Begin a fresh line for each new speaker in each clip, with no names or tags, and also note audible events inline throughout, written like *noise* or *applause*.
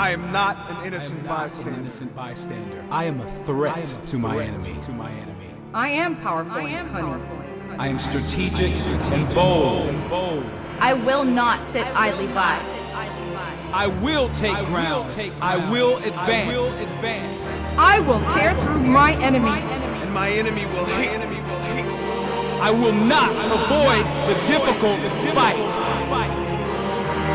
I am not an innocent
I not
bystander.
an innocent bystander. I am a threat,
am a
to, my enemy.
to my enemy.
I am powerful and cunning.
I am strategic, and bold.
I will not sit idly by.
I will take
I will
ground.
take
I
ground.
will
I
advance.
will advance.
I will tear through my enemy.
And my enemy will hate. enemy will hate.
I will not avoid the difficult fight.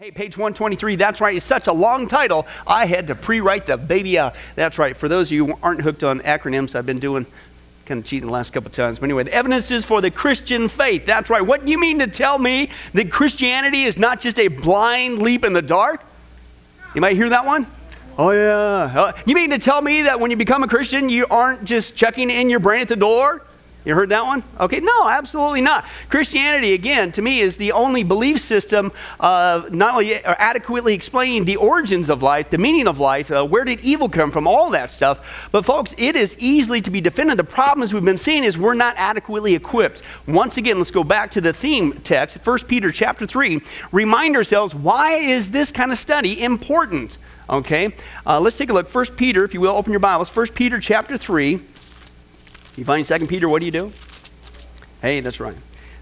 Hey, page 123, that's right. It's such a long title, I had to pre write the baby out. That's right. For those of you who aren't hooked on acronyms, I've been doing kind of cheating the last couple of times. But anyway, the evidence is for the Christian faith. That's right. What do you mean to tell me that Christianity is not just a blind leap in the dark? You might hear that one? Oh, yeah. Uh, You mean to tell me that when you become a Christian, you aren't just checking in your brain at the door? You heard that one? Okay, no, absolutely not. Christianity, again, to me, is the only belief system uh, not only adequately explaining the origins of life, the meaning of life, uh, where did evil come from, all that stuff. But, folks, it is easily to be defended. The problems we've been seeing is we're not adequately equipped. Once again, let's go back to the theme text, 1 Peter chapter 3. Remind ourselves why is this kind of study important? Okay, uh, let's take a look. 1 Peter, if you will, open your Bibles. 1 Peter chapter 3. You find Second Peter, what do you do? Hey, that's right.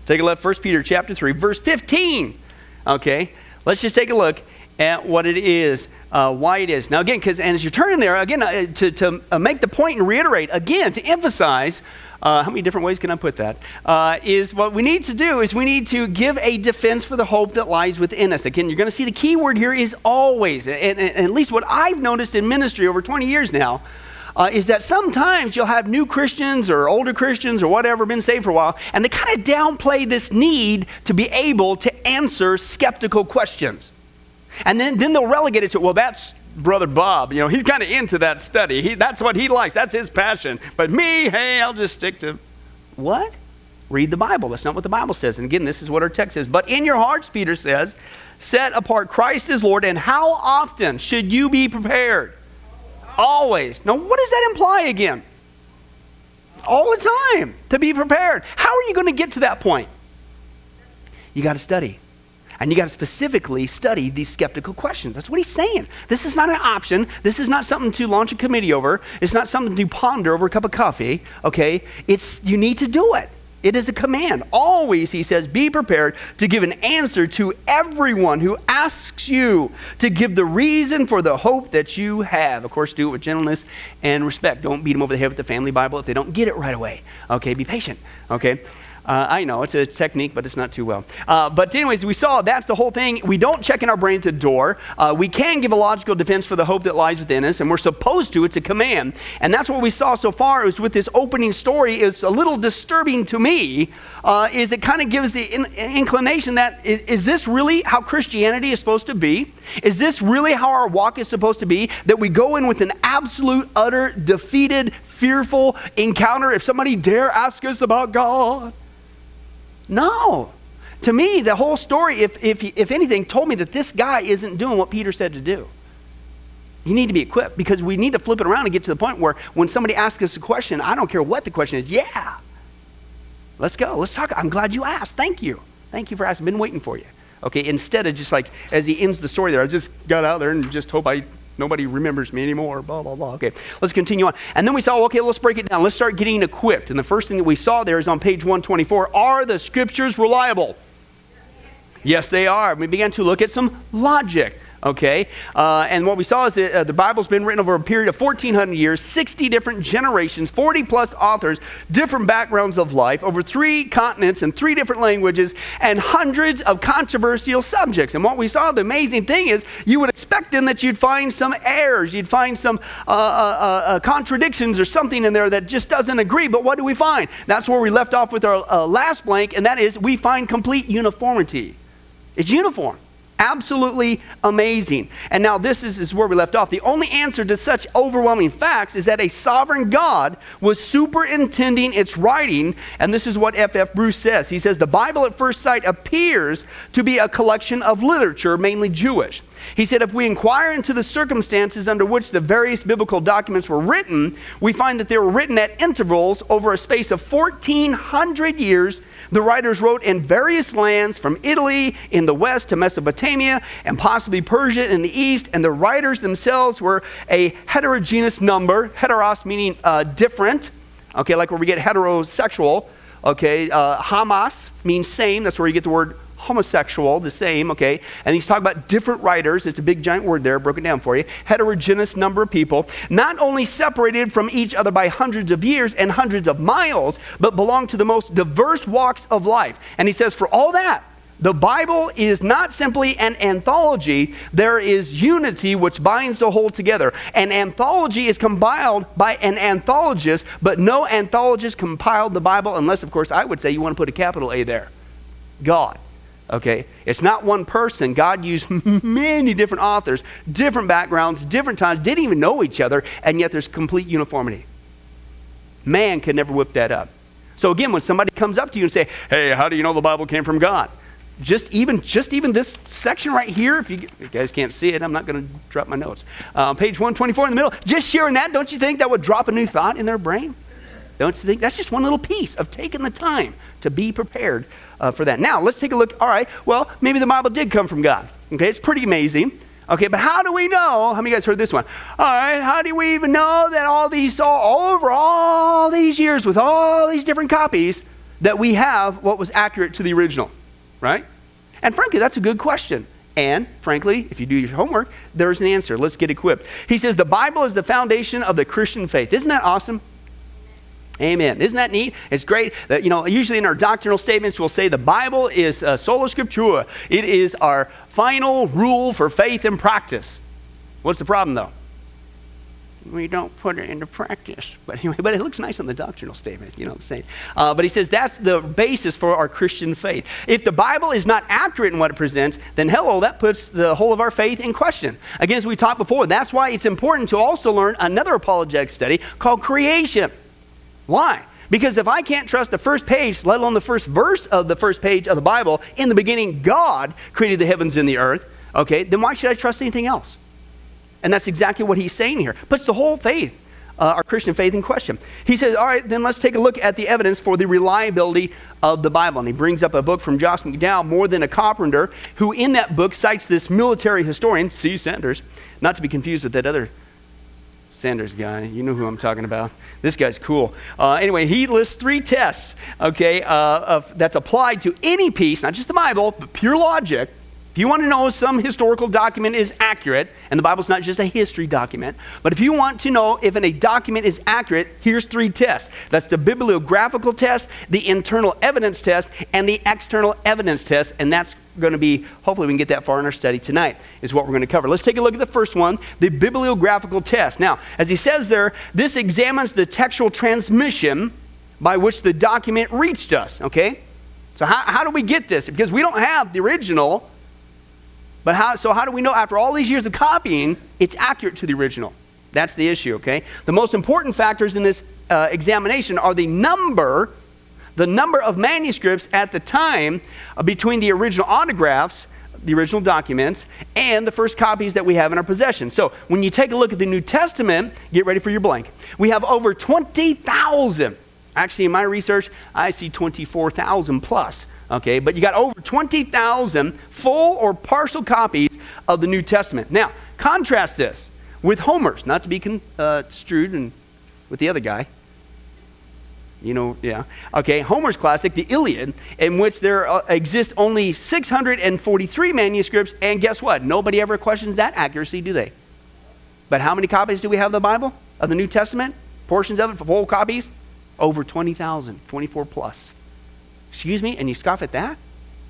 Take a look, 1 Peter chapter 3, verse 15. Okay, let's just take a look at what it is, uh, why it is. Now, again, because, and as you're turning there, again, uh, to, to uh, make the point and reiterate, again, to emphasize, uh, how many different ways can I put that? Uh, is what we need to do is we need to give a defense for the hope that lies within us. Again, you're going to see the key word here is always. And, and, and at least what I've noticed in ministry over 20 years now, uh, is that sometimes you'll have new Christians or older Christians or whatever been saved for a while, and they kind of downplay this need to be able to answer skeptical questions. And then, then they'll relegate it to, well, that's Brother Bob. You know, he's kind of into that study. He, that's what he likes. That's his passion. But me, hey, I'll just stick to what? Read the Bible. That's not what the Bible says. And again, this is what our text says. But in your hearts, Peter says, set apart Christ as Lord. And how often should you be prepared? Always. Now, what does that imply again? All the time to be prepared. How are you going to get to that point? You got to study. And you got to specifically study these skeptical questions. That's what he's saying. This is not an option. This is not something to launch a committee over. It's not something to ponder over a cup of coffee. Okay? It's you need to do it. It is a command. Always, he says, be prepared to give an answer to everyone who asks you to give the reason for the hope that you have. Of course, do it with gentleness and respect. Don't beat them over the head with the family Bible if they don't get it right away. Okay, be patient. Okay? Uh, I know it's a technique, but it's not too well. Uh, but, anyways, we saw that's the whole thing. We don't check in our brain at the door. Uh, we can give a logical defense for the hope that lies within us, and we're supposed to. It's a command. And that's what we saw so far is with this opening story is a little disturbing to me, uh, is it kind of gives the in- inclination that is, is this really how Christianity is supposed to be? Is this really how our walk is supposed to be? That we go in with an absolute, utter, defeated, fearful encounter if somebody dare ask us about God? No. To me, the whole story, if, if, if anything, told me that this guy isn't doing what Peter said to do. You need to be equipped because we need to flip it around and get to the point where when somebody asks us a question, I don't care what the question is, yeah. Let's go. Let's talk. I'm glad you asked. Thank you. Thank you for asking. Been waiting for you. Okay, instead of just like, as he ends the story there, I just got out there and just hope I Nobody remembers me anymore, blah, blah, blah. Okay, let's continue on. And then we saw, okay, let's break it down. Let's start getting equipped. And the first thing that we saw there is on page 124 Are the scriptures reliable? Yes, they are. We began to look at some logic. Okay? Uh, and what we saw is that uh, the Bible's been written over a period of 1,400 years, 60 different generations, 40 plus authors, different backgrounds of life, over three continents and three different languages, and hundreds of controversial subjects. And what we saw, the amazing thing is, you would expect then that you'd find some errors, you'd find some uh, uh, uh, uh contradictions or something in there that just doesn't agree. But what do we find? That's where we left off with our last blank, and that is we find complete uniformity. It's uniform. Absolutely amazing. And now, this is, is, where we left off. The only answer to such overwhelming facts is that a sovereign God was superintending its writing. And this is what F.F. F. Bruce says. He says, The Bible at first sight appears to be a collection of literature, mainly Jewish. He said, if we inquire into the circumstances under which the various biblical documents were written, we find that they were written at intervals over a space of 1,400 years the writers wrote in various lands from Italy in the west to Mesopotamia and possibly Persia in the east, and the writers themselves were a heterogeneous number, heteros meaning uh, different, okay, like where we get heterosexual, okay, uh, homos means same, that's where you get the word homosexual, the same, okay? And he's talking about different writers. It's a big giant word there, broken down for you. Heterogeneous number of people, not only separated from each other by hundreds of years and hundreds of miles, but belong to the most diverse walks of life. And he says, for all that, the Bible is not simply an anthology, there is unity which binds the whole together. An anthology is compiled by an anthologist, but no anthologist compiled the Bible, unless, of course, I would say you want to put a capital A there God. Okay? It's not one person. God used *laughs* many different authors, different backgrounds, different times, didn't even know each other, and yet there's complete uniformity. Man could never whip that up. So again, when somebody comes up to you and say, "Hey, how do you know the Bible came from God?" Just even, just even this section right here. If you, if you guys can't see it, I'm not going to drop my notes. Uh, page 124 in the middle. Just sharing that, don't you think that would drop a new thought in their brain? Don't you think? That's just one little piece of taking the time to be prepared uh, for that. Now, let's take a look. All right, well, maybe the Bible did come from God. Okay, it's pretty amazing. Okay, but how do we know? How many of you guys heard this one? All right, how do we even know that all these all over all these years with all these different copies that we have what was accurate to the original? Right? And frankly, that's a good question. And frankly, if you do your homework, there's an answer. Let's get equipped. He says the Bible is the foundation of the Christian faith. Isn't that awesome? Amen. Isn't that neat? It's great that, you know, usually in our doctrinal statements, we'll say the Bible is uh, sola scriptura. It is our final rule for faith and practice. What's the problem, though? We don't put it into practice. But anyway, but it looks nice on the doctrinal statement, you know what I'm saying? Uh, but he says that's the basis for our Christian faith. If the Bible is not accurate in what it presents, then hello, that puts the whole of our faith in question. Again, as we talked before, that's why it's important to also learn another apologetic study called creation. Why? Because if I can't trust the first page, let alone the first verse of the first page of the Bible, in the beginning, God created the heavens and the earth, okay, then why should I trust anything else? And that's exactly what he's saying here. Puts the whole faith, uh, our Christian faith, in question. He says, all right, then let's take a look at the evidence for the reliability of the Bible. And he brings up a book from Josh McDowell, More Than a Carpenter, who in that book cites this military historian, C. Sanders, not to be confused with that other Sanders guy. You know who I'm talking about. This guy's cool. Uh, anyway, he lists three tests, okay, uh, of, that's applied to any piece, not just the Bible, but pure logic. If you want to know if some historical document is accurate, and the Bible's not just a history document, but if you want to know if a document is accurate, here's three tests. That's the bibliographical test, the internal evidence test, and the external evidence test, and that's going to be, hopefully, we can get that far in our study tonight, is what we're going to cover. Let's take a look at the first one the bibliographical test. Now, as he says there, this examines the textual transmission by which the document reached us, okay? So, how, how do we get this? Because we don't have the original, but how, so how do we know after all these years of copying, it's accurate to the original? That's the issue, okay? The most important factors in this uh, examination are the number the number of manuscripts at the time uh, between the original autographs, the original documents, and the first copies that we have in our possession. So when you take a look at the New Testament, get ready for your blank. We have over 20,000. Actually, in my research, I see 24,000 plus. Okay, but you got over 20,000 full or partial copies of the New Testament. Now, contrast this with Homer's, not to be construed and with the other guy. You know, yeah. Okay, Homer's classic, the Iliad, in which there uh, exist only 643 manuscripts, and guess what? Nobody ever questions that accuracy, do they? But how many copies do we have of the Bible, of the New Testament? Portions of it, full copies? Over 20,000, 24 plus. Excuse me, and you scoff at that?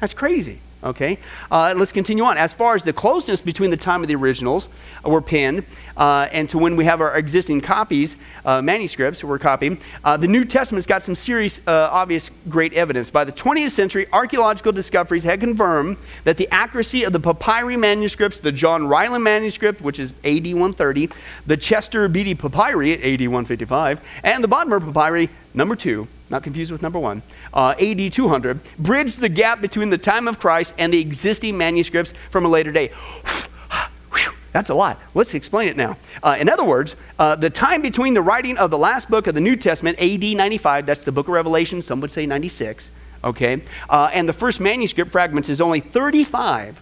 That's crazy. Okay, uh, let's continue on. As far as the closeness between the time of the originals were penned uh, and to when we have our existing copies, uh, manuscripts we're copying, uh, the New Testament's got some serious, uh, obvious, great evidence. By the 20th century, archaeological discoveries had confirmed that the accuracy of the papyri manuscripts, the John Ryland manuscript, which is AD 130, the Chester Beatty papyri, at AD 155, and the Bodmer papyri, number two, not confused with number one, uh, AD 200, bridged the gap between the time of Christ and the existing manuscripts from a later day. *sighs* That's a lot. Let's explain it now. Uh, in other words, uh, the time between the writing of the last book of the New Testament, AD 95, that's the book of Revelation, some would say 96, okay, uh, and the first manuscript fragments is only 35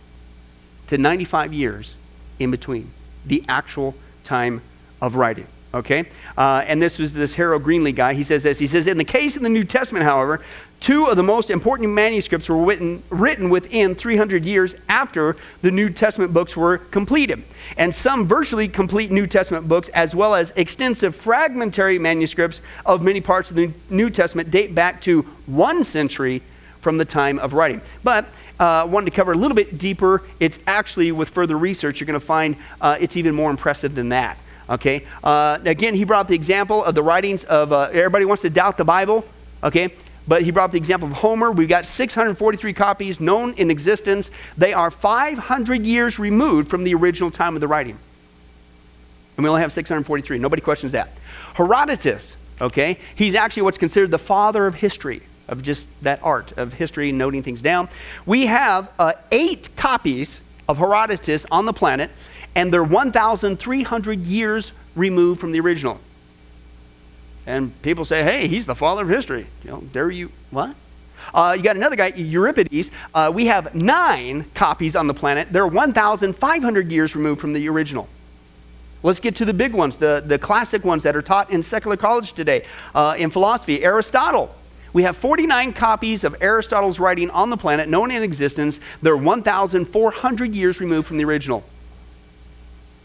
to 95 years in between the actual time of writing. Okay? Uh, and this was this Harold Greenlee guy. He says this. He says, In the case of the New Testament, however, two of the most important manuscripts were written, written within 300 years after the New Testament books were completed. And some virtually complete New Testament books, as well as extensive fragmentary manuscripts of many parts of the New Testament, date back to one century from the time of writing. But uh, wanted to cover a little bit deeper. It's actually, with further research, you're going to find uh, it's even more impressive than that. Okay. Uh, again, he brought the example of the writings of uh, everybody wants to doubt the Bible. Okay. But he brought the example of Homer. We've got 643 copies known in existence. They are 500 years removed from the original time of the writing. And we only have 643. Nobody questions that. Herodotus, okay, he's actually what's considered the father of history, of just that art of history, noting things down. We have uh, eight copies of Herodotus on the planet and they're 1,300 years removed from the original. And people say, hey, he's the father of history. You know, dare you, what? Uh, you got another guy, Euripides. Uh, we have nine copies on the planet. They're 1,500 years removed from the original. Let's get to the big ones, the, the classic ones that are taught in secular college today. Uh, in philosophy, Aristotle. We have 49 copies of Aristotle's writing on the planet known in existence. They're 1,400 years removed from the original.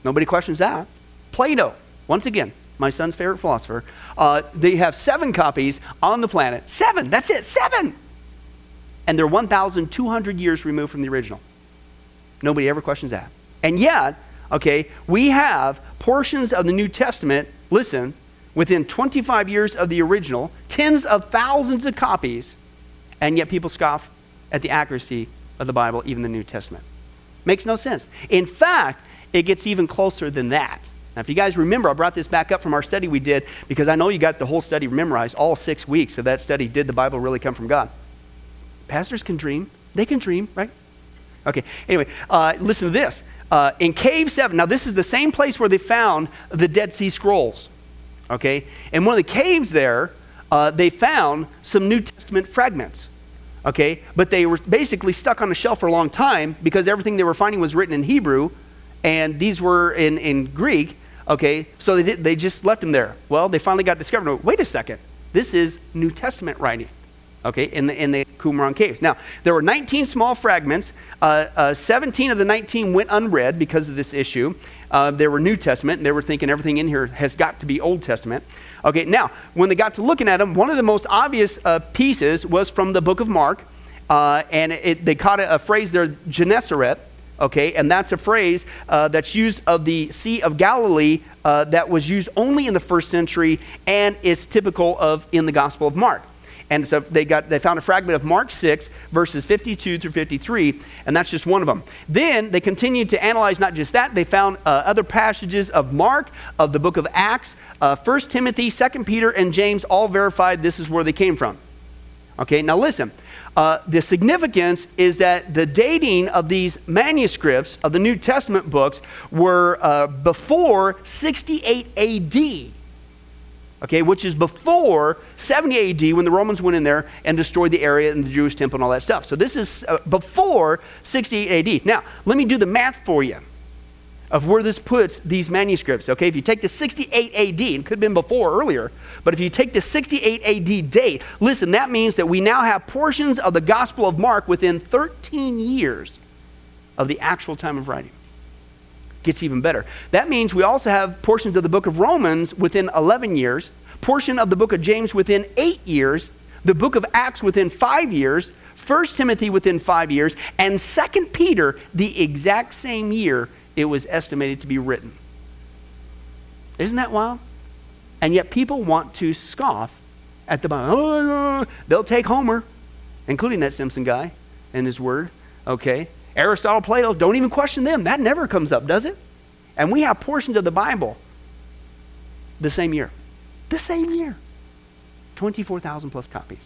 Nobody questions that. Plato, once again, my son's favorite philosopher. Uh, they have seven copies on the planet. Seven, that's it, seven. And they're 1,200 years removed from the original. Nobody ever questions that. And yet, okay, we have portions of the New Testament, listen, within 25 years of the original, tens of thousands of copies, and yet people scoff at the accuracy of the Bible, even the New Testament. Makes no sense. In fact, it gets even closer than that. Now, if you guys remember, I brought this back up from our study we did because I know you got the whole study memorized, all six weeks of that study. Did the Bible really come from God? Pastors can dream. They can dream, right? Okay, anyway, uh, listen to this. Uh, in Cave 7, now this is the same place where they found the Dead Sea Scrolls. Okay? In one of the caves there, uh, they found some New Testament fragments. Okay? But they were basically stuck on a shelf for a long time because everything they were finding was written in Hebrew and these were in, in Greek. Okay, so they, did, they just left them there. Well, they finally got discovered. Wait a second. This is New Testament writing, okay, in the, in the Qumran caves. Now, there were 19 small fragments. Uh, uh, 17 of the 19 went unread because of this issue. Uh, they were New Testament, and they were thinking everything in here has got to be Old Testament. Okay, now, when they got to looking at them, one of the most obvious uh, pieces was from the book of Mark, uh, and it, they caught a, a phrase there, Gennesaret, okay? And that's a phrase uh, that's used of the Sea of Galilee uh, that was used only in the first century and is typical of in the Gospel of Mark. And so they, got, they found a fragment of Mark 6, verses 52 through 53, and that's just one of them. Then they continued to analyze not just that, they found uh, other passages of Mark, of the book of Acts, uh, 1 Timothy, 2 Peter, and James all verified this is where they came from. Okay, now listen. Uh, the significance is that the dating of these manuscripts of the New Testament books were uh, before 68 AD. Okay, which is before 70 AD when the Romans went in there and destroyed the area and the Jewish temple and all that stuff. So this is uh, before 68 AD. Now, let me do the math for you. Of where this puts these manuscripts. Okay, if you take the 68 AD, it could have been before earlier, but if you take the 68 AD date, listen, that means that we now have portions of the Gospel of Mark within 13 years of the actual time of writing. Gets even better. That means we also have portions of the book of Romans within 11 years, portion of the book of James within 8 years, the book of Acts within 5 years, 1 Timothy within 5 years, and 2 Peter the exact same year it was estimated to be written. Isn't that wild? And yet people want to scoff at the Bible. Oh, they'll take Homer, including that Simpson guy and his word. Okay? Aristotle, Plato, don't even question them. That never comes up, does it? And we have portions of the Bible the same year. The same year. 24,000 plus copies.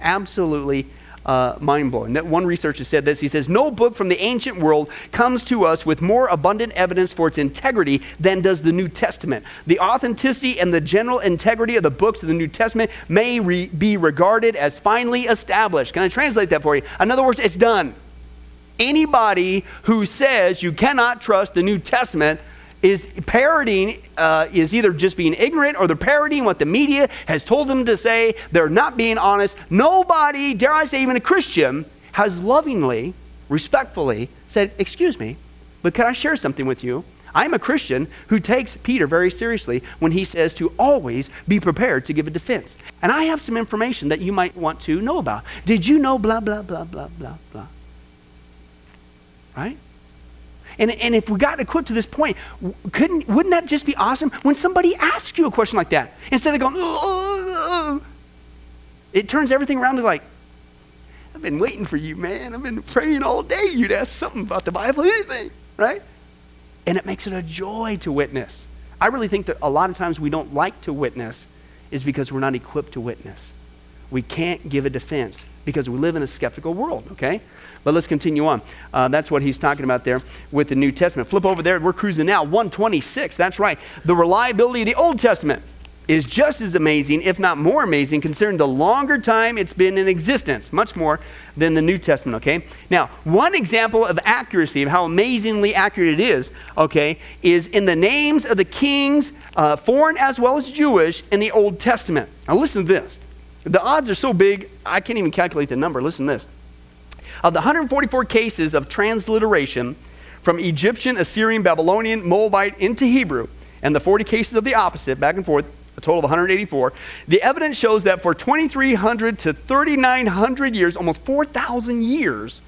Absolutely uh, mind blowing. That one researcher said this. He says, No book from the ancient world comes to us with more abundant evidence for its integrity than does the New Testament. The authenticity and the general integrity of the books of the New Testament may re- be regarded as finally established. Can I translate that for you? In other words, it's done. Anybody who says you cannot trust the New Testament is parroting, uh, is either just being ignorant or they're parroting what the media has told them to say. They're not being honest. Nobody, dare I say, even a Christian, has lovingly, respectfully said, Excuse me, but can I share something with you? I'm a Christian who takes Peter very seriously when he says to always be prepared to give a defense. And I have some information that you might want to know about. Did you know blah, blah, blah, blah, blah, blah? Right? And, and if we got equipped to this point, couldn't, wouldn't that just be awesome when somebody asks you a question like that? Instead of going, it turns everything around to like, I've been waiting for you, man. I've been praying all day. You'd ask something about the Bible, anything, right? And it makes it a joy to witness. I really think that a lot of times we don't like to witness is because we're not equipped to witness. We can't give a defense because we live in a skeptical world, okay? But let's continue on. Uh, that's what he's talking about there with the New Testament. Flip over there. We're cruising now. 126. That's right. The reliability of the Old Testament is just as amazing, if not more amazing, considering the longer time it's been in existence, much more than the New Testament, okay? Now, one example of accuracy, of how amazingly accurate it is, okay, is in the names of the kings, uh, foreign as well as Jewish, in the Old Testament. Now, listen to this. The odds are so big, I can't even calculate the number. Listen to this. Of the 144 cases of transliteration from Egyptian, Assyrian, Babylonian, Moabite into Hebrew, and the 40 cases of the opposite, back and forth, a total of 184, the evidence shows that for 2,300 to 3,900 years, almost 4,000 years,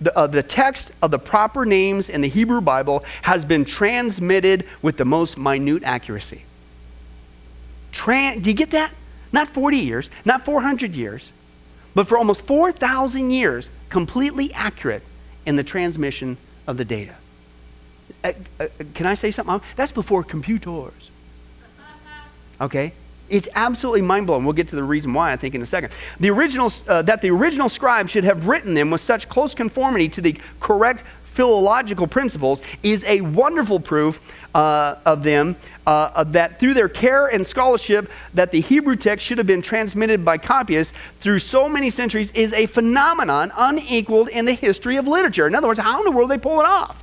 the, uh, the text of the proper names in the Hebrew Bible has been transmitted with the most minute accuracy. Tran- do you get that? Not 40 years, not 400 years, but for almost 4,000 years, completely accurate in the transmission of the data. Uh, uh, can I say something? That's before computers. Okay? It's absolutely mind blowing. We'll get to the reason why, I think, in a second. The original, uh, that the original scribe should have written them with such close conformity to the correct philological principles is a wonderful proof uh, of them uh, that through their care and scholarship that the hebrew text should have been transmitted by copyists through so many centuries is a phenomenon unequaled in the history of literature. In other words how in the world they pull it off?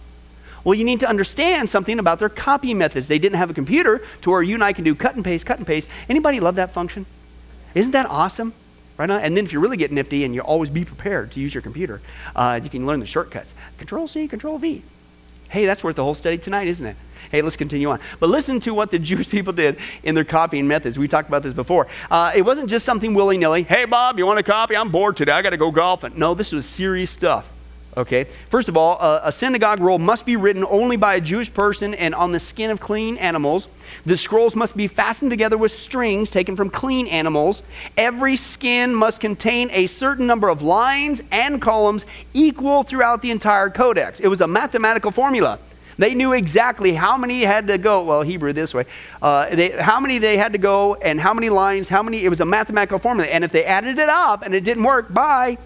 Well you need to understand something about their copy methods. They didn't have a computer to where you and i can do cut and paste cut and paste. Anybody love that function? Isn't that awesome? Right And then if you really get nifty and you always be prepared to use your computer, uh, you can learn the shortcuts. Control C, Control V. Hey, that's worth the whole study tonight, isn't it? Hey, let's continue on. But listen to what the *laughs* Jewish people did in their copying methods. We talked about this before. Uh, it wasn't just something willy nilly. Hey, Bob, you want a copy? I'm bored today. I got to go golfing. No, this was serious stuff. Okay? First of all, uh, a synagogue roll must be written only by a Jewish person and on the skin of clean animals. The scrolls must be fastened together with strings taken from clean animals. Every skin must contain a certain number of lines and columns equal throughout the entire codex. It was a mathematical formula. They knew exactly how many had to go. Well, Hebrew this way. Uh, they, how many they had to go and how many lines, how many. It was a mathematical formula. And if they added it up and it didn't work, bye.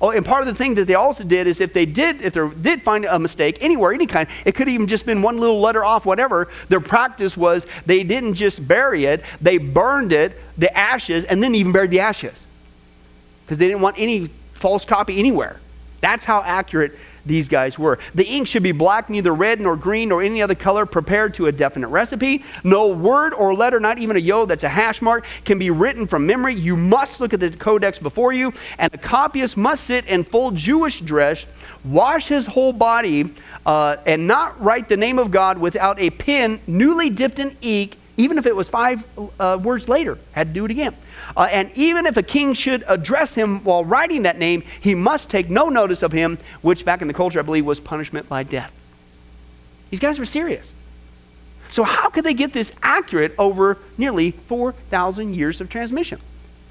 Oh, and part of the thing that they also did is if they did, if they did find a mistake anywhere, any kind, it could even just been one little letter off, whatever. Their practice was they didn't just bury it, they burned it, the ashes, and then even buried the ashes. Because they didn't want any false copy anywhere. That's how accurate these guys were. The ink should be black, neither red nor green nor any other color, prepared to a definite recipe. No word or letter, not even a yo that's a hash mark, can be written from memory. You must look at the codex before you, and the copyist must sit in full Jewish dress, wash his whole body, uh, and not write the name of God without a pen newly dipped in ink, even if it was five uh, words later. Had to do it again. Uh, and even if a king should address him while writing that name, he must take no notice of him, which back in the culture, I believe, was punishment by death. These guys were serious. So, how could they get this accurate over nearly 4,000 years of transmission?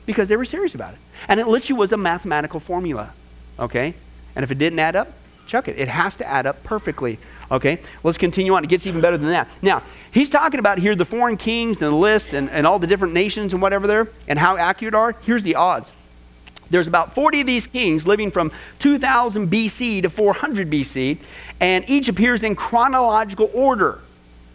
Because they were serious about it. And it literally was a mathematical formula. Okay? And if it didn't add up, chuck it. It has to add up perfectly. Okay? Let's continue on. It gets even better than that. Now, he's talking about here the foreign kings and the list and, and all the different nations and whatever there and how accurate are. Here's the odds. There's about 40 of these kings living from 2000 BC to 400 BC, and each appears in chronological order.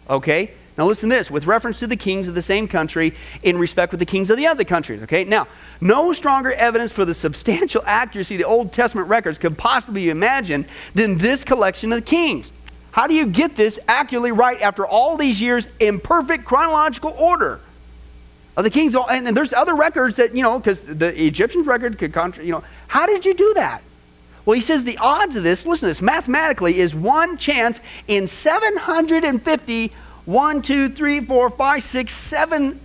Okay? Now listen to this with reference to the kings of the same country in respect with the kings of the other countries. Okay? Now, no stronger evidence for the substantial *laughs* accuracy the Old Testament records could possibly be imagined than this collection of the kings. How do you get this accurately right after all these years in perfect chronological order? Of the kings, and, and there's other records that, you know, because the Egyptian record could, contra- you know, how did you do that? Well, he says the odds of this, listen to this, mathematically is one chance in 750, one, two, three, four, five, six, seven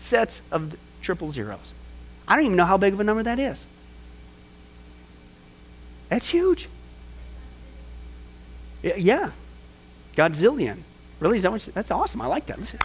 sets of triple zeros. I don't even know how big of a number that is. That's huge. Yeah. Godzillion. Really? Is that what that's awesome. I like that. Listen.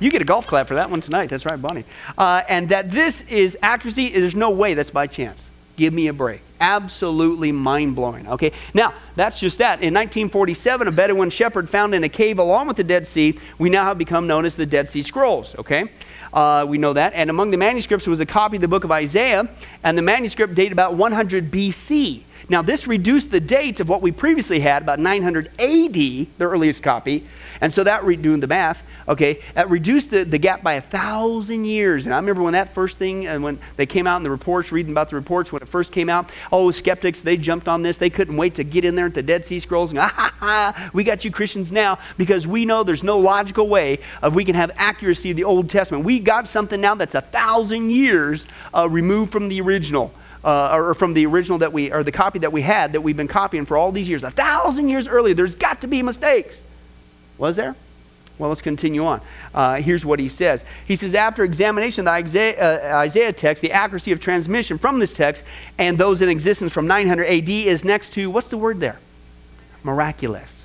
You get a golf clap for that one tonight. That's right, Bonnie. Uh, and that this is accuracy, there's no way that's by chance. Give me a break. Absolutely mind blowing. Okay, now that's just that. In 1947, a Bedouin shepherd found in a cave along with the Dead Sea, we now have become known as the Dead Sea Scrolls. Okay, uh, we know that. And among the manuscripts was a copy of the book of Isaiah, and the manuscript dated about 100 BC. Now, this reduced the dates of what we previously had, about 900 AD, the earliest copy. And so that, re- doing the math, okay, that reduced the, the gap by a thousand years. And I remember when that first thing, and when they came out in the reports, reading about the reports when it first came out, all oh, skeptics, they jumped on this. They couldn't wait to get in there at the Dead Sea Scrolls and, ah, *laughs* ha, ha, we got you Christians now because we know there's no logical way of we can have accuracy of the Old Testament. We got something now that's a thousand years uh, removed from the original uh, or from the original that we, or the copy that we had that we've been copying for all these years. A thousand years earlier, there's got to be mistakes. Was there? Well, let's continue on. Uh, here's what he says. He says, after examination of the Isaiah, uh, Isaiah, text, the accuracy of transmission from this text and those in existence from 900 AD is next to, what's the word there? Miraculous.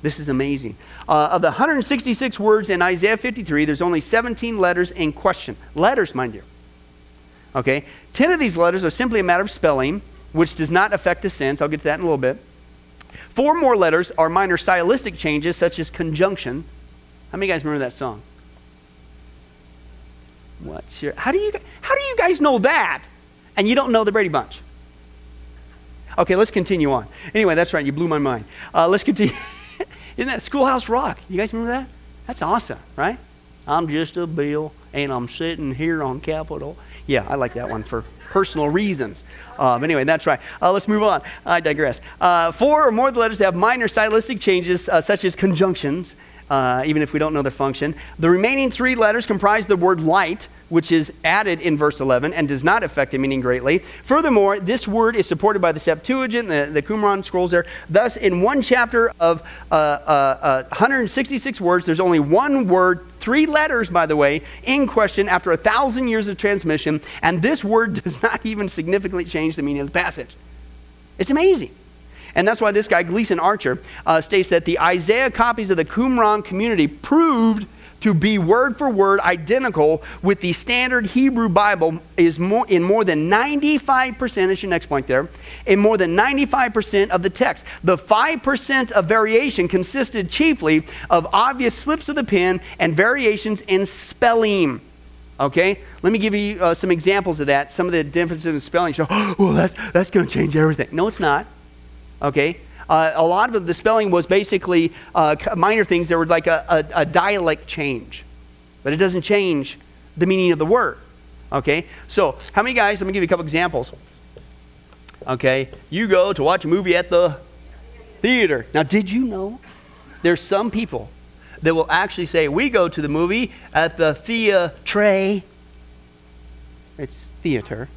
This is amazing. Uh, of the 166 words in Isaiah 53, there's only 17 letters in question. Letters, mind you. Okay? Ten of these letters are simply a matter of spelling, which does not affect the sense. I'll get to that in a little bit. Four more letters are minor stylistic changes, such as conjunction. How many guys remember that song? What's your, how do you how do you guys know that and you don't know the Brady Bunch? Okay, let's continue on. Anyway, that's right. You blew my mind. Uh, let's continue. *laughs* Isn't that Schoolhouse Rock? You guys remember that? That's awesome, right? I'm just a bill, and I'm sitting here on Capitol. Yeah, I like that one for personal reasons. Um, anyway, that's right. Uh, let's move on. I digress. Uh, four or more of the letters have minor stylistic changes, uh, such as conjunctions, uh, even if we don't know their function. The remaining three letters comprise the word light, which is added in verse 11 and does not affect the meaning greatly. Furthermore, this word is supported by the Septuagint, the, the Qumran scrolls there. Thus, in one chapter of uh, uh, 166 words, there's only one word three letters, by the way, in question after a thousand years of transmission, and this word *laughs* does not even significantly change the meaning of the passage. It's amazing. And that's why this guy, Gleason Archer, uh, states that the Isaiah copies of the Qumran community proved to be word for word identical with the standard Hebrew Bible is more, in more than 95%, is your next point there, in more than 95% of the text. The 5% of variation consisted chiefly of obvious slips of the pen and variations in spelling. Okay? Let me give you uh, some examples of that. Some of the differences in spelling show, *gasps* oh, well, that's, that's going to change everything. No, it's not. Okay? Uh, a lot of the spelling was basically uh, minor things. There were like a, a, a dialect change, but it doesn't change the meaning of the word. Okay? So, how many guys, let me give you a couple examples. Okay? You go to watch a movie at the theater. Now, did you know there's some people that will actually say, we go to the movie at the theatre. It's theater,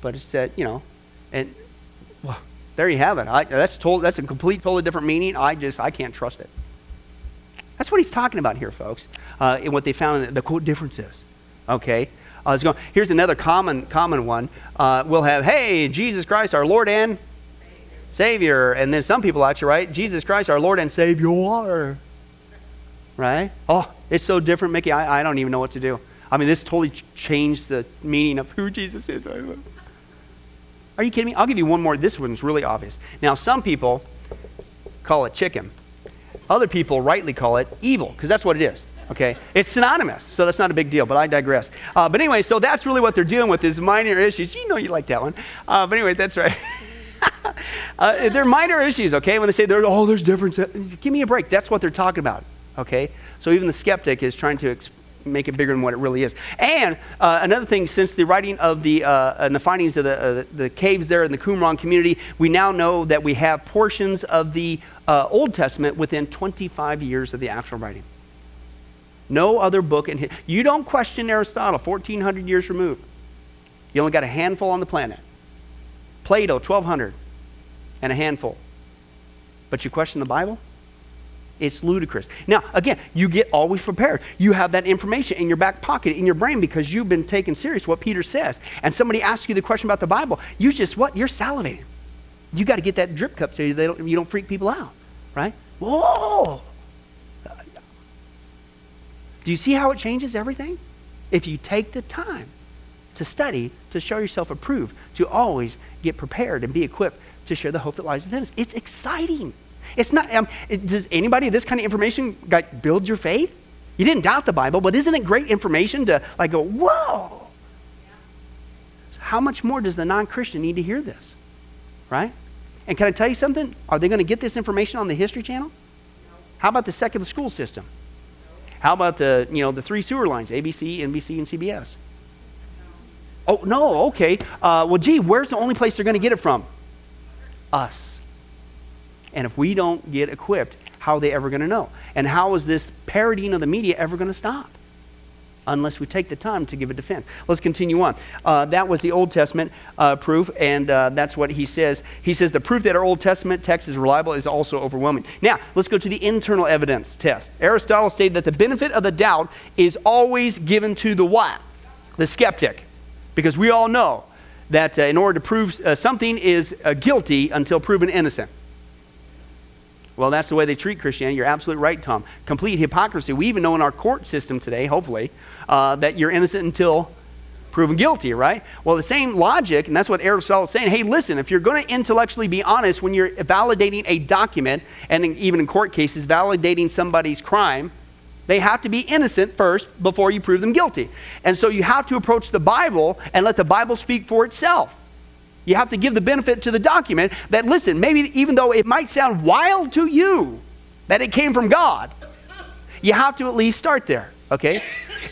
but it's at, you know, and there you have it. I, that's, told, that's a complete, totally different meaning. I just, I can't trust it. That's what he's talking about here, folks, uh, and what they found in the quote differences. Okay? Uh, going, here's another common, common one. Uh, we'll have, hey, Jesus Christ, our Lord and Savior. And then some people actually write, Jesus Christ, our Lord and Savior. Right? Oh, it's so different, Mickey. I, I don't even know what to do. I mean, this totally changed the meaning of who Jesus is. *laughs* Are you kidding me? I'll give you one more. This one's really obvious. Now, some people call it chicken. Other people rightly call it evil, because that's what it is. Okay? It's synonymous, so that's not a big deal, but I digress. Uh, but anyway, so that's really what they're dealing with is minor issues. You know you like that one. Uh, but anyway, that's right. *laughs* uh, they're minor issues, okay? When they say, oh, there's difference. Give me a break. That's what they're talking about, okay? So even the skeptic is trying to explain make it bigger than what it really is. And uh, another thing, since the writing of the uh, and the findings of the, uh, the caves there in the Qumran community, we now know that we have portions of the uh, Old Testament within 25 years of the actual writing. No other book in. You don't question Aristotle, 1400 years removed. You only got a handful on the planet. Plato, 1200, and a handful. But you question the Bible? It's ludicrous. Now, again, you get always prepared. You have that information in your back pocket, in your brain, because you've been taking serious what Peter says. And somebody asks you the question about the Bible, you just what? You're salivating. You got to get that drip cup so you don't, you don't freak people out, right? Whoa! Do you see how it changes everything? If you take the time to study, to show yourself approved, to always get prepared and be equipped to share the hope that lies within us. It's exciting. It's not, um, it, does anybody, this kind of information, like, build your faith? You didn't doubt the Bible, but isn't it great information to, like, go, whoa? So how much more does the non Christian need to hear this? Right? And can I tell you something? Are they going to get this information on the History Channel? How about the secular school system? How about the, you know, the three sewer lines, ABC, NBC, and CBS? Oh, no, okay. Uh, well, gee, where's the only place they're going to get it from? Us. And if we don't get equipped, how are they ever going to know? And how is this parodying of the media ever going to stop? Unless we take the time to give a defense. Let's continue on. Uh, that was the Old Testament uh, proof, and uh, that's what he says. He says the proof that our Old Testament text is reliable is also overwhelming. Now, let's go to the internal evidence test. Aristotle stated that the benefit of the doubt is always given to the what? The skeptic. Because we all know that uh, in order to prove uh, something is uh, guilty until proven innocent. Well, that's the way they treat Christianity. You're absolutely right, Tom. Complete hypocrisy. We even know in our court system today, hopefully, uh, that you're innocent until proven guilty, right? Well, the same logic, and that's what Aristotle is saying. Hey, listen, if you're going to intellectually be honest when you're validating a document, and even in court cases, validating somebody's crime, they have to be innocent first before you prove them guilty. And so you have to approach the Bible and let the Bible speak for itself. You have to give the benefit to the document that, listen, maybe even though it might sound wild to you that it came from God, you have to at least start there, okay?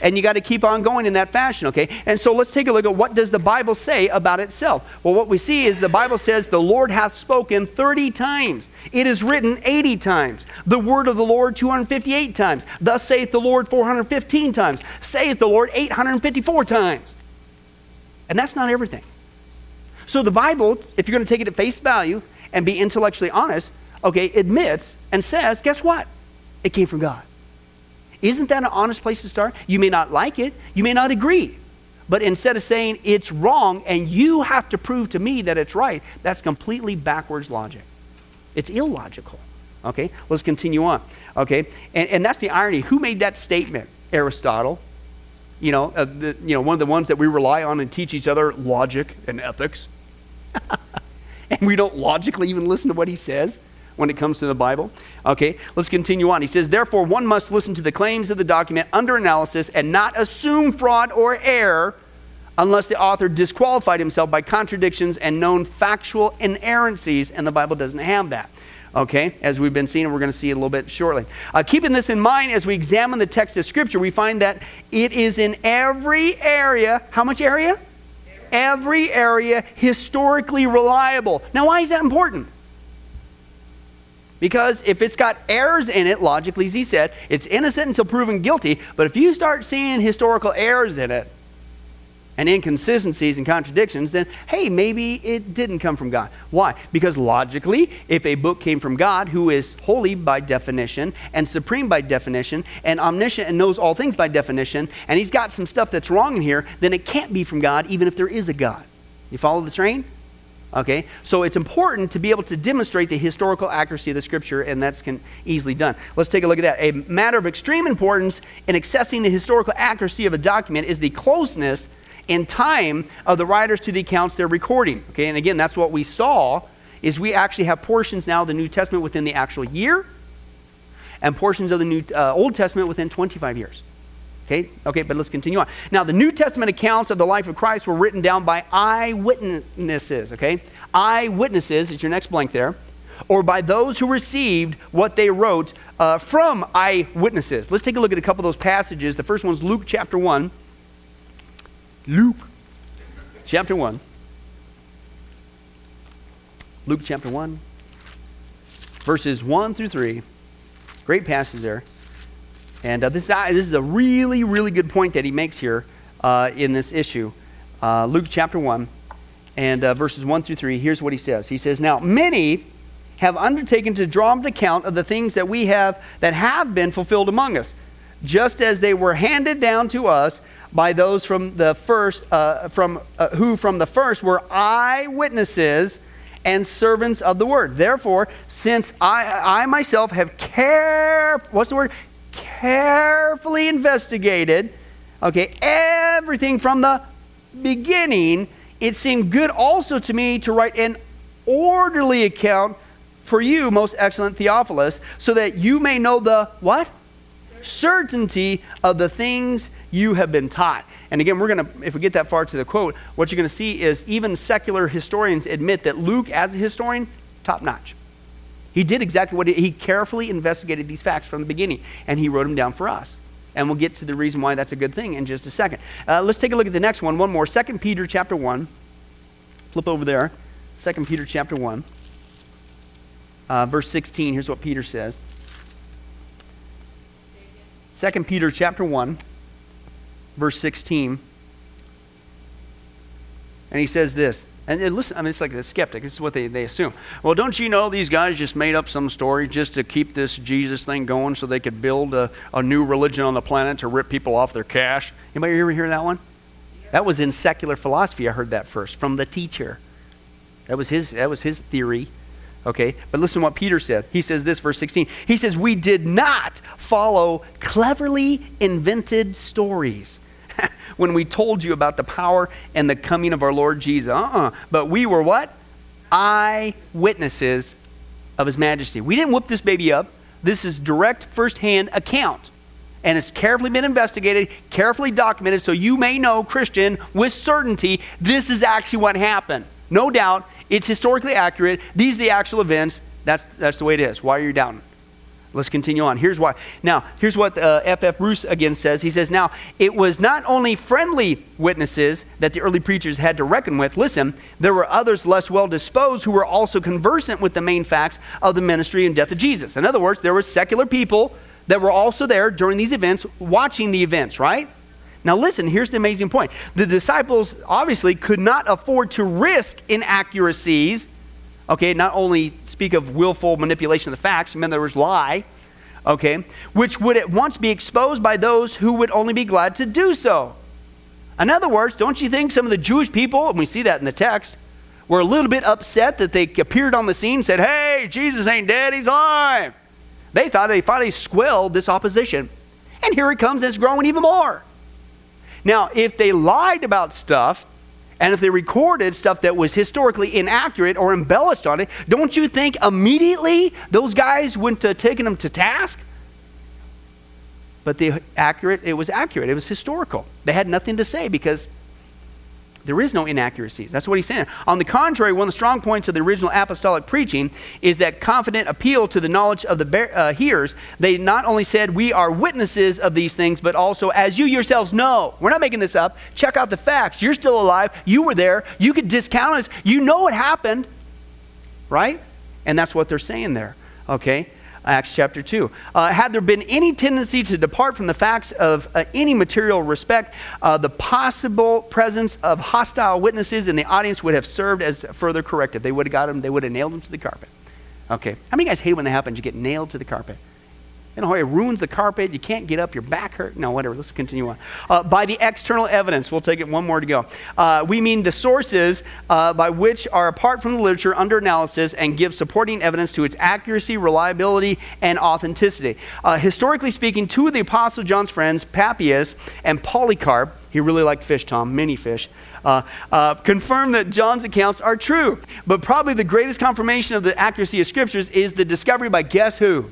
And you got to keep on going in that fashion, okay? And so let's take a look at what does the Bible say about itself. Well, what we see is the Bible says the Lord hath spoken 30 times. It is written 80 times. The word of the Lord 258 times. Thus saith the Lord 415 times. Saith the Lord 854 times. And that's not everything. So the Bible, if you're going to take it at face value and be intellectually honest, okay, admits and says, guess what? It came from God. Isn't that an honest place to start? You may not like it, you may not agree. But instead of saying it's wrong and you have to prove to me that it's right, that's completely backwards logic. It's illogical. Okay, let's continue on. Okay, and, and that's the irony. Who made that statement? Aristotle. You know, uh, the, you know, one of the ones that we rely on and teach each other logic and ethics. And *laughs* we don't logically even listen to what he says when it comes to the Bible. Okay, let's continue on. He says, Therefore, one must listen to the claims of the document under analysis and not assume fraud or error unless the author disqualified himself by contradictions and known factual inerrancies, and the Bible doesn't have that. Okay, as we've been seeing, and we're going to see a little bit shortly. Uh, keeping this in mind as we examine the text of Scripture, we find that it is in every area. How much area? Every area historically reliable. Now, why is that important? Because if it's got errors in it, logically, as he said, it's innocent until proven guilty. But if you start seeing historical errors in it, and inconsistencies and contradictions, then hey, maybe it didn't come from God. Why? Because logically, if a book came from God, who is holy by definition, and supreme by definition, and omniscient and knows all things by definition, and he's got some stuff that's wrong in here, then it can't be from God, even if there is a God. You follow the train? Okay, so it's important to be able to demonstrate the historical accuracy of the scripture, and that's can easily done. Let's take a look at that. A matter of extreme importance in assessing the historical accuracy of a document is the closeness in time of the writers to the accounts they're recording. Okay, and again, that's what we saw is we actually have portions now of the New Testament within the actual year, and portions of the New uh, Old Testament within 25 years. Okay, okay, but let's continue on. Now, the New Testament accounts of the life of Christ were written down by eyewitnesses. Okay, eyewitnesses is your next blank there, or by those who received what they wrote uh, from eyewitnesses. Let's take a look at a couple of those passages. The first one is Luke chapter one. Luke chapter 1. Luke chapter 1, verses 1 through 3. Great passage there. And uh, this, uh, this is a really, really good point that he makes here uh, in this issue. Uh, Luke chapter 1 and uh, verses 1 through 3. Here's what he says He says, Now, many have undertaken to draw up an account of the things that we have that have been fulfilled among us, just as they were handed down to us by those from the first, uh, from, uh, who from the first were eyewitnesses and servants of the word. Therefore, since I, I myself have care, what's the word? Carefully investigated, okay, everything from the beginning, it seemed good also to me to write an orderly account for you, most excellent Theophilus, so that you may know the what? Certainty of the things you have been taught. And again, we're going to, if we get that far to the quote, what you're going to see is even secular historians admit that Luke, as a historian, top notch. He did exactly what he, he carefully investigated these facts from the beginning, and he wrote them down for us. And we'll get to the reason why that's a good thing in just a second. Uh, let's take a look at the next one, one more. Second Peter chapter 1. Flip over there. Second Peter chapter 1. Uh, verse 16, here's what Peter says. Second Peter chapter 1 verse 16. And he says this. And listen, I mean, it's like the skeptic. This is what they, they assume. Well, don't you know these guys just made up some story just to keep this Jesus thing going so they could build a, a new religion on the planet to rip people off their cash? Anybody ever hear that one? That was in secular philosophy. I heard that first from the teacher. That was his, that was his theory. Okay, but listen what Peter said. He says this, verse 16. He says, We did not follow cleverly invented stories when we told you about the power and the coming of our Lord Jesus. Uh-uh. But we were what? Eyewitnesses of his majesty. We didn't whoop this baby up. This is direct firsthand account. And it's carefully been investigated, carefully documented, so you may know, Christian, with certainty, this is actually what happened. No doubt, it's historically accurate. These are the actual events. That's, that's the way it is. Why are you doubting? Let's continue on. Here's why. Now, here's what uh, F. F. Bruce again says. He says, Now, it was not only friendly witnesses that the early preachers had to reckon with. Listen, there were others less well disposed who were also conversant with the main facts of the ministry and death of Jesus. In other words, there were secular people that were also there during these events, watching the events, right? Now, listen, here's the amazing point. The disciples obviously could not afford to risk inaccuracies okay, not only speak of willful manipulation of the facts, in other words, lie, okay, which would at once be exposed by those who would only be glad to do so. In other words, don't you think some of the Jewish people, and we see that in the text, were a little bit upset that they appeared on the scene said, hey, Jesus ain't dead, he's alive. They thought they finally squelched this opposition. And here it comes it's growing even more. Now, if they lied about stuff, and if they recorded stuff that was historically inaccurate or embellished on it, don't you think immediately those guys went to taking them to task? But the accurate, it was accurate. It was historical. They had nothing to say because there is no inaccuracies. That's what he's saying. On the contrary, one of the strong points of the original apostolic preaching is that confident appeal to the knowledge of the uh, hearers. They not only said, We are witnesses of these things, but also, as you yourselves know, we're not making this up. Check out the facts. You're still alive. You were there. You could discount us. You know what happened, right? And that's what they're saying there. Okay? Acts chapter 2. Uh, had there been any tendency to depart from the facts of uh, any material respect, uh, the possible presence of hostile witnesses in the audience would have served as further corrective. They would have got them, they would have nailed them to the carpet. Okay. How many guys hate when that happens? You get nailed to the carpet. You know, it ruins the carpet. You can't get up. Your back hurt. No, whatever. Let's continue on. Uh, by the external evidence, we'll take it one more to go. Uh, we mean the sources uh, by which are apart from the literature under analysis and give supporting evidence to its accuracy, reliability, and authenticity. Uh, historically speaking, two of the Apostle John's friends, Papias and Polycarp, he really liked fish, Tom, many fish. Uh, uh, confirm that John's accounts are true. But probably the greatest confirmation of the accuracy of scriptures is the discovery by guess who?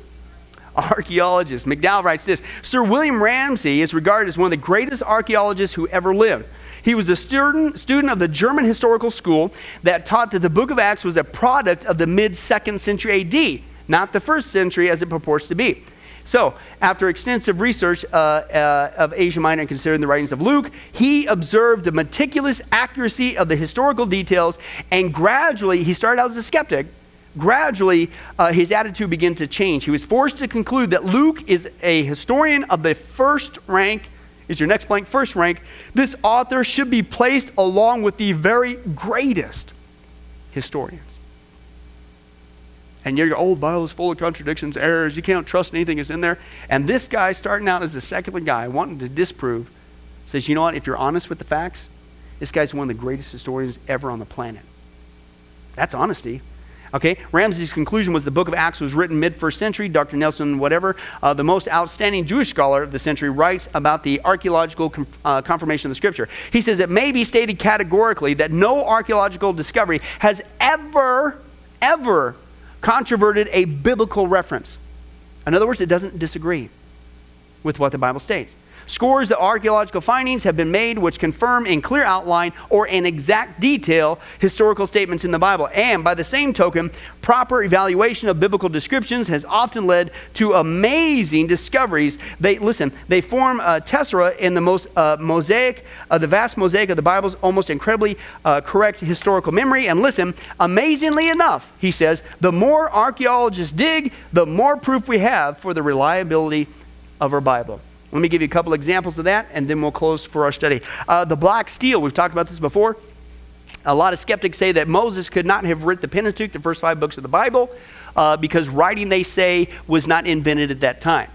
Archaeologist. McDowell writes this Sir William Ramsay is regarded as one of the greatest archaeologists who ever lived. He was a student, student of the German historical school that taught that the book of Acts was a product of the mid second century AD, not the first century as it purports to be. So, after extensive research uh, uh, of Asia Minor and considering the writings of Luke, he observed the meticulous accuracy of the historical details, and gradually he started out as a skeptic gradually uh, his attitude began to change. He was forced to conclude that Luke is a historian of the first rank. Is your next blank first rank? This author should be placed along with the very greatest historians. And your old Bible is full of contradictions, errors. You can't trust anything that's in there. And this guy, starting out as a secular guy, wanting to disprove, says, you know what? If you're honest with the facts, this guy's one of the greatest historians ever on the planet. That's honesty. Okay, Ramsay's conclusion was the book of Acts was written mid first century. Dr. Nelson, whatever, uh, the most outstanding Jewish scholar of the century, writes about the archaeological com- uh, confirmation of the scripture. He says it may be stated categorically that no archaeological discovery has ever, ever controverted a biblical reference. In other words, it doesn't disagree with what the Bible states. Scores of archaeological findings have been made which confirm in clear outline or in exact detail historical statements in the Bible. And by the same token, proper evaluation of biblical descriptions has often led to amazing discoveries. They listen, they form a tessera in the most uh, mosaic, uh, the vast mosaic of the Bible's almost incredibly uh, correct historical memory. And listen, amazingly enough, he says, the more archaeologists dig, the more proof we have for the reliability of our Bible. Let me give you a couple examples of that, and then we'll close for our study. Uh, the black stele, we've talked about this before. A lot of skeptics say that Moses could not have written the Pentateuch, the first five books of the Bible, uh, because writing, they say, was not invented at that time.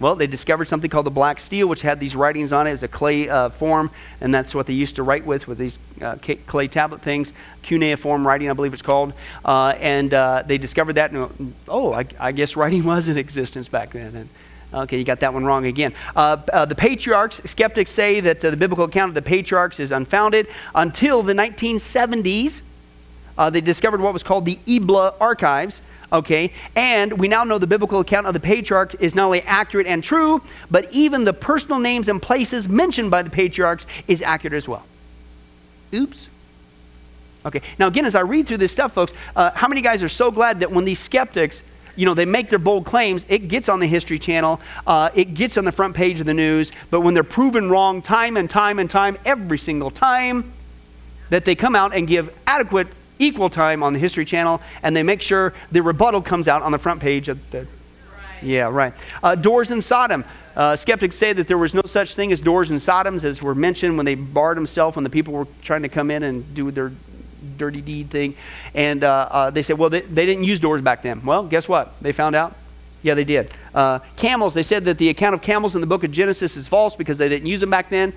Well, they discovered something called the black stele, which had these writings on it as a clay uh, form, and that's what they used to write with, with these uh, clay tablet things, cuneiform writing, I believe it's called. Uh, and uh, they discovered that, and oh, I, I, guess writing *laughs* was in existence back then. And Okay, you got that one wrong again. Uh, uh, the patriarchs, skeptics say that uh, the biblical account of the patriarchs is unfounded until the 1970s. Uh, they discovered what was called the Ebla archives. Okay, and we now know the biblical account of the patriarchs is not only accurate and true, but even the personal names and places mentioned by the patriarchs is accurate as well. Oops. Okay, now again, as I read through this stuff, folks, uh, how many guys are so glad that when these skeptics you know, they make their bold claims, it gets on the History Channel, uh, it gets on the front page of the news, but when they're proven wrong time and time and time, every single time, that they come out and give adequate, equal time on the History Channel, and they make sure the rebuttal comes out on the front page of the. Yeah, right. Uh, doors in Sodom. Uh, skeptics say that there was no such thing as doors in Sodoms, as were mentioned when they barred themselves when the people were trying to come in and do their dirty deed thing. And uh, uh, they said, well, they, they, didn't use doors back then. Well, guess what? They found out. Yeah, they did. Uh, camels, they said that the account of camels in the book of Genesis is false because they didn't use them back then.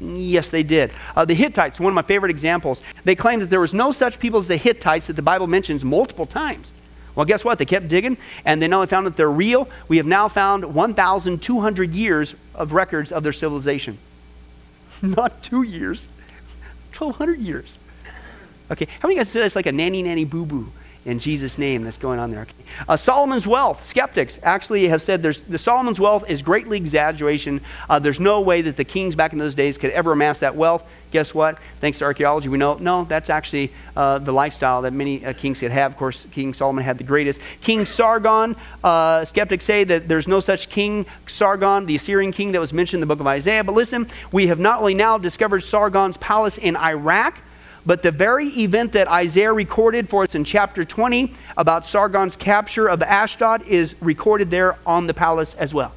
Yes, they did. Uh, the Hittites, one of my favorite examples, they claim that there was no such people as the Hittites that the Bible mentions multiple times. Well, guess what? They kept digging, and they not only found that they're real, we have now found 1,200 years of records of their civilization. *laughs* Not two years, 1,200 years. Okay, how many of you guys say that's like a nanny nanny boo boo in Jesus' name that's going on there? Okay. Uh, Solomon's wealth. Skeptics actually have said there's, the Solomon's wealth is greatly exaggeration. Uh, there's no way that the kings back in those days could ever amass that wealth. Guess what? Thanks to archaeology, we know no, that's actually uh, the lifestyle that many uh, kings could have. Of course, King Solomon had the greatest. King Sargon, uh, skeptics say that there's no such king, Sargon, the Assyrian king that was mentioned in the book of Isaiah. But listen, we have not only now discovered Sargon's palace in Iraq, but the very event that Isaiah recorded for us in chapter 20 about Sargon's capture of Ashdod is recorded there on the palace as well.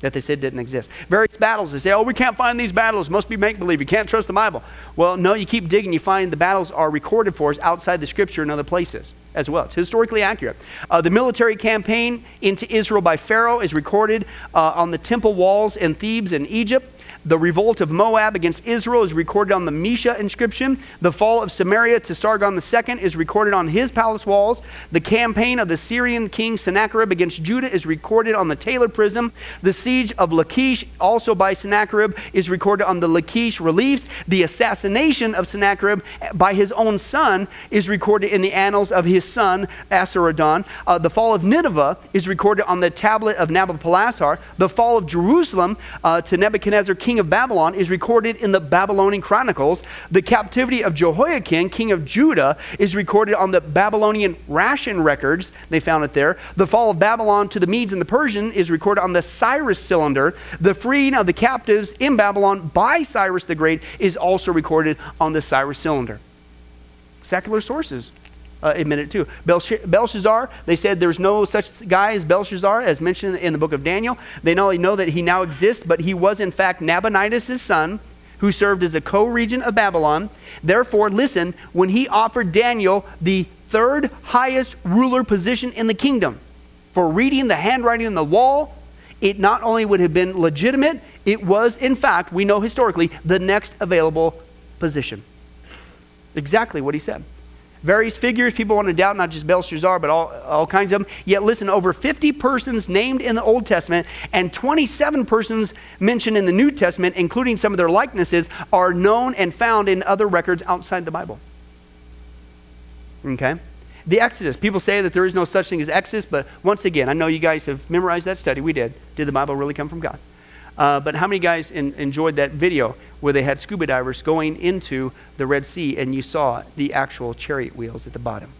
That they said didn't exist. Various battles, they say, oh, we can't find these battles. Must be make believe. You can't trust the Bible. Well, no, you keep digging, you find the battles are recorded for us outside the scripture in other places as well. It's historically accurate. Uh, the military campaign into Israel by Pharaoh is recorded uh, on the temple walls in Thebes in Egypt. The revolt of Moab against Israel is recorded on the Mesha inscription. The fall of Samaria to Sargon II is recorded on his palace walls. The campaign of the Syrian king Sennacherib against Judah is recorded on the Taylor Prism. The siege of Lachish, also by Sennacherib, is recorded on the Lachish reliefs. The assassination of Sennacherib by his own son is recorded in the annals of his son, Esarhaddon. Uh, the fall of Nineveh is recorded on the tablet of Nabopolassar. The fall of Jerusalem uh, to Nebuchadnezzar, king king of Babylon is recorded in the Babylonian Chronicles. The captivity of Jehoiakim, king of Judah, is recorded on the Babylonian ration records. They found it there. The fall of Babylon to the Medes and the Persian is recorded on the Cyrus cylinder. The freeing of the captives in Babylon by Cyrus the Great is also recorded on the Cyrus cylinder. Secular sources uh, admit it too. Belshazzar, they said there's no such guy as Belshazzar, as mentioned in the book of Daniel. They not only know that he now exists, but he was in fact Nabonidus' son, who served as a co regent of Babylon. Therefore, listen, when he offered Daniel the third highest ruler position in the kingdom for reading the handwriting on the wall, it not only would have been legitimate, it was, in fact, we know historically, the next available position. Exactly what he said. Various figures, people want to doubt not just Belshazzar, but all, all kinds of them. Yet, listen, over 50 persons named in the Old Testament and 27 persons mentioned in the New Testament, including some of their likenesses, are known and found in other records outside the Bible. Okay? The Exodus. People say that there is no such thing as Exodus, but once again, I know you guys have memorized that study. We did. Did the Bible really come from God? Uh, but how many guys in, enjoyed that video where they had scuba divers going into the Red Sea and you saw the actual chariot wheels at the bottom?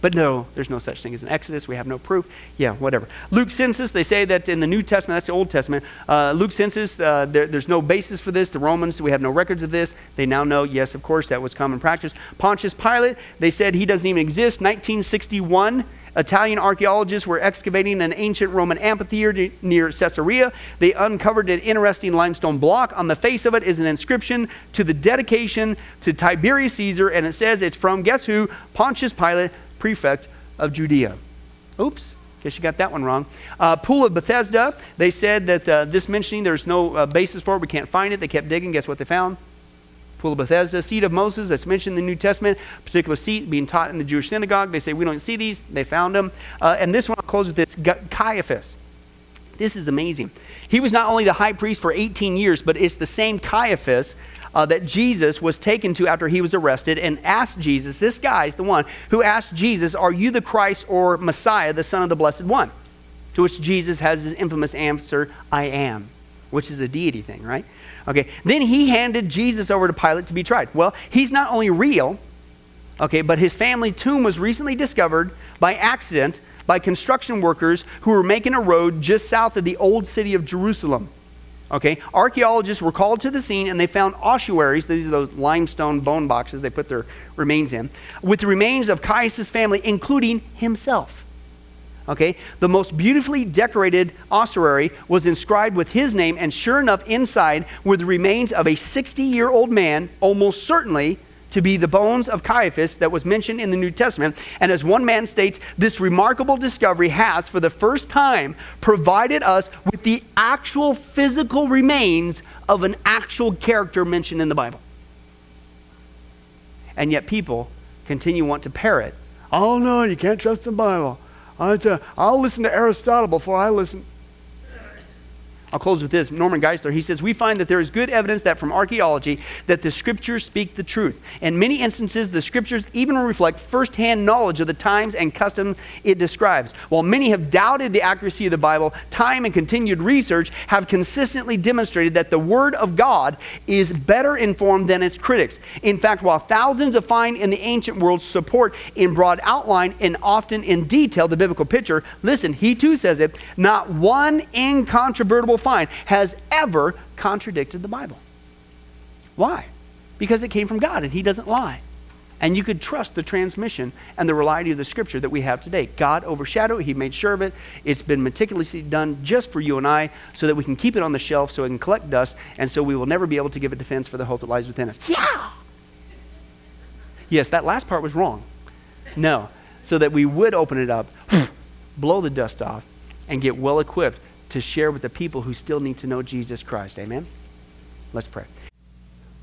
But no, there's no such thing as an Exodus. We have no proof. Yeah, whatever. Luke census, they say that in the New Testament, that's the Old Testament. Uh, Luke census, uh, there, there's no basis for this. The Romans, we have no records of this. They now know, yes, of course, that was common practice. Pontius Pilate, they said he doesn't even exist. 1961, Italian archaeologists were excavating an ancient Roman amphitheater near Caesarea. They uncovered an interesting limestone block. On the face of it is an inscription to the dedication to Tiberius Caesar, and it says it's from, guess who? Pontius Pilate, prefect of Judea. Oops. Guess you got that one wrong. Uh, Pool of Bethesda, they said that uh, this mentioning, there's no uh, basis for it. We can't find it. They kept digging. Guess what they found? Pool of Bethesda, seat of Moses that's mentioned in the New Testament, particular seat being taught in the Jewish synagogue. They say, we don't see these. They found them. Uh, and this one, I'll close with this Caiaphas. This is amazing. He was not only the high priest for 18 years, but it's the same Caiaphas uh, that Jesus was taken to after he was arrested and asked Jesus, this guy is the one who asked Jesus, Are you the Christ or Messiah, the Son of the Blessed One? To which Jesus has his infamous answer, I am, which is a deity thing, right? Okay, then he handed Jesus over to Pilate to be tried. Well, he's not only real, okay, but his family tomb was recently discovered by accident by construction workers who were making a road just south of the old city of Jerusalem. Okay, archaeologists were called to the scene and they found ossuaries, these are those limestone bone boxes they put their remains in, with the remains of Caiaphas' family, including himself. Okay? The most beautifully decorated ossuary was inscribed with his name, and sure enough, inside were the remains of a 60 year old man, almost certainly to be the bones of Caiaphas that was mentioned in the New Testament. And as one man states, this remarkable discovery has, for the first time, provided us with the actual physical remains of an actual character mentioned in the Bible. And yet people continue want to parrot. Oh no, you can't trust the Bible. I'll listen to Aristotle before I listen. I'll close with this. Norman Geisler, he says, We find that there is good evidence that from archaeology that the scriptures speak the truth. In many instances, the scriptures even reflect firsthand knowledge of the times and customs it describes. While many have doubted the accuracy of the Bible, time and continued research have consistently demonstrated that the Word of God is better informed than its critics. In fact, while thousands of find in the ancient world support in broad outline and often in detail the biblical picture, listen, he too says it, not one incontrovertible find has ever contradicted the Bible. Why? because it came from God and He doesn't lie. And you could trust the transmission and the reliability of the scripture that we have today. God overshadowed it, He made sure of it. It's been meticulously done just for you and I so that we can keep it on the shelf so it can collect dust and so we will never be able to give a defense for the hope that lies within us. Yeah! Yes, that last part was wrong. No. So that we would open it up, *sniffs* blow the dust off, and get well equipped to share with the people who still need to know Jesus Christ. Amen? Let's pray.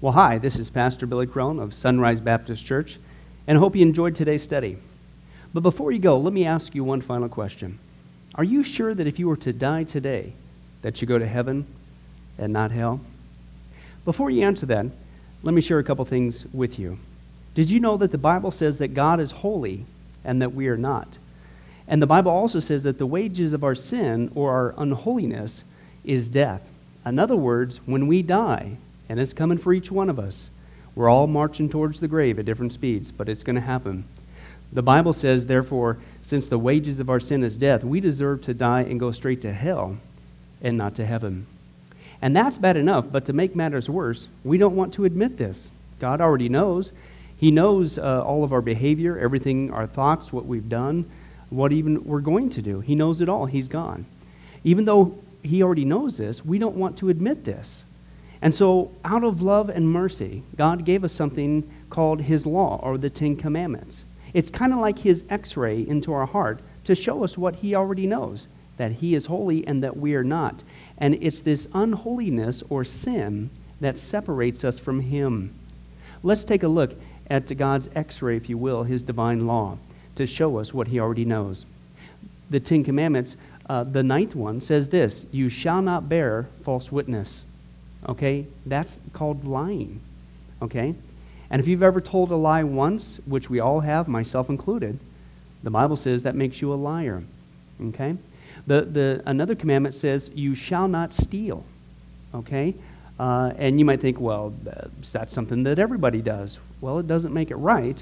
Well, hi, this is Pastor Billy Crone of Sunrise Baptist Church, and I hope you enjoyed today's study. But before you go, let me ask you one final question. Are you sure that if you were to die today, that you go to heaven and not hell? Before you answer that, let me share a couple things with you. Did you know that the Bible says that God is holy and that we are not? And the Bible also says that the wages of our sin or our unholiness is death. In other words, when we die, and it's coming for each one of us. We're all marching towards the grave at different speeds, but it's going to happen. The Bible says, therefore, since the wages of our sin is death, we deserve to die and go straight to hell and not to heaven. And that's bad enough, but to make matters worse, we don't want to admit this. God already knows. He knows uh, all of our behavior, everything, our thoughts, what we've done, what even we're going to do. He knows it all. He's gone. Even though He already knows this, we don't want to admit this. And so, out of love and mercy, God gave us something called His law or the Ten Commandments. It's kind of like His x ray into our heart to show us what He already knows that He is holy and that we are not. And it's this unholiness or sin that separates us from Him. Let's take a look at God's x ray, if you will, His divine law, to show us what He already knows. The Ten Commandments, uh, the ninth one, says this You shall not bear false witness. Okay? That's called lying. Okay? And if you've ever told a lie once, which we all have, myself included, the Bible says that makes you a liar. Okay? The, the, another commandment says, You shall not steal. Okay? Uh, and you might think, well, that's something that everybody does. Well, it doesn't make it right,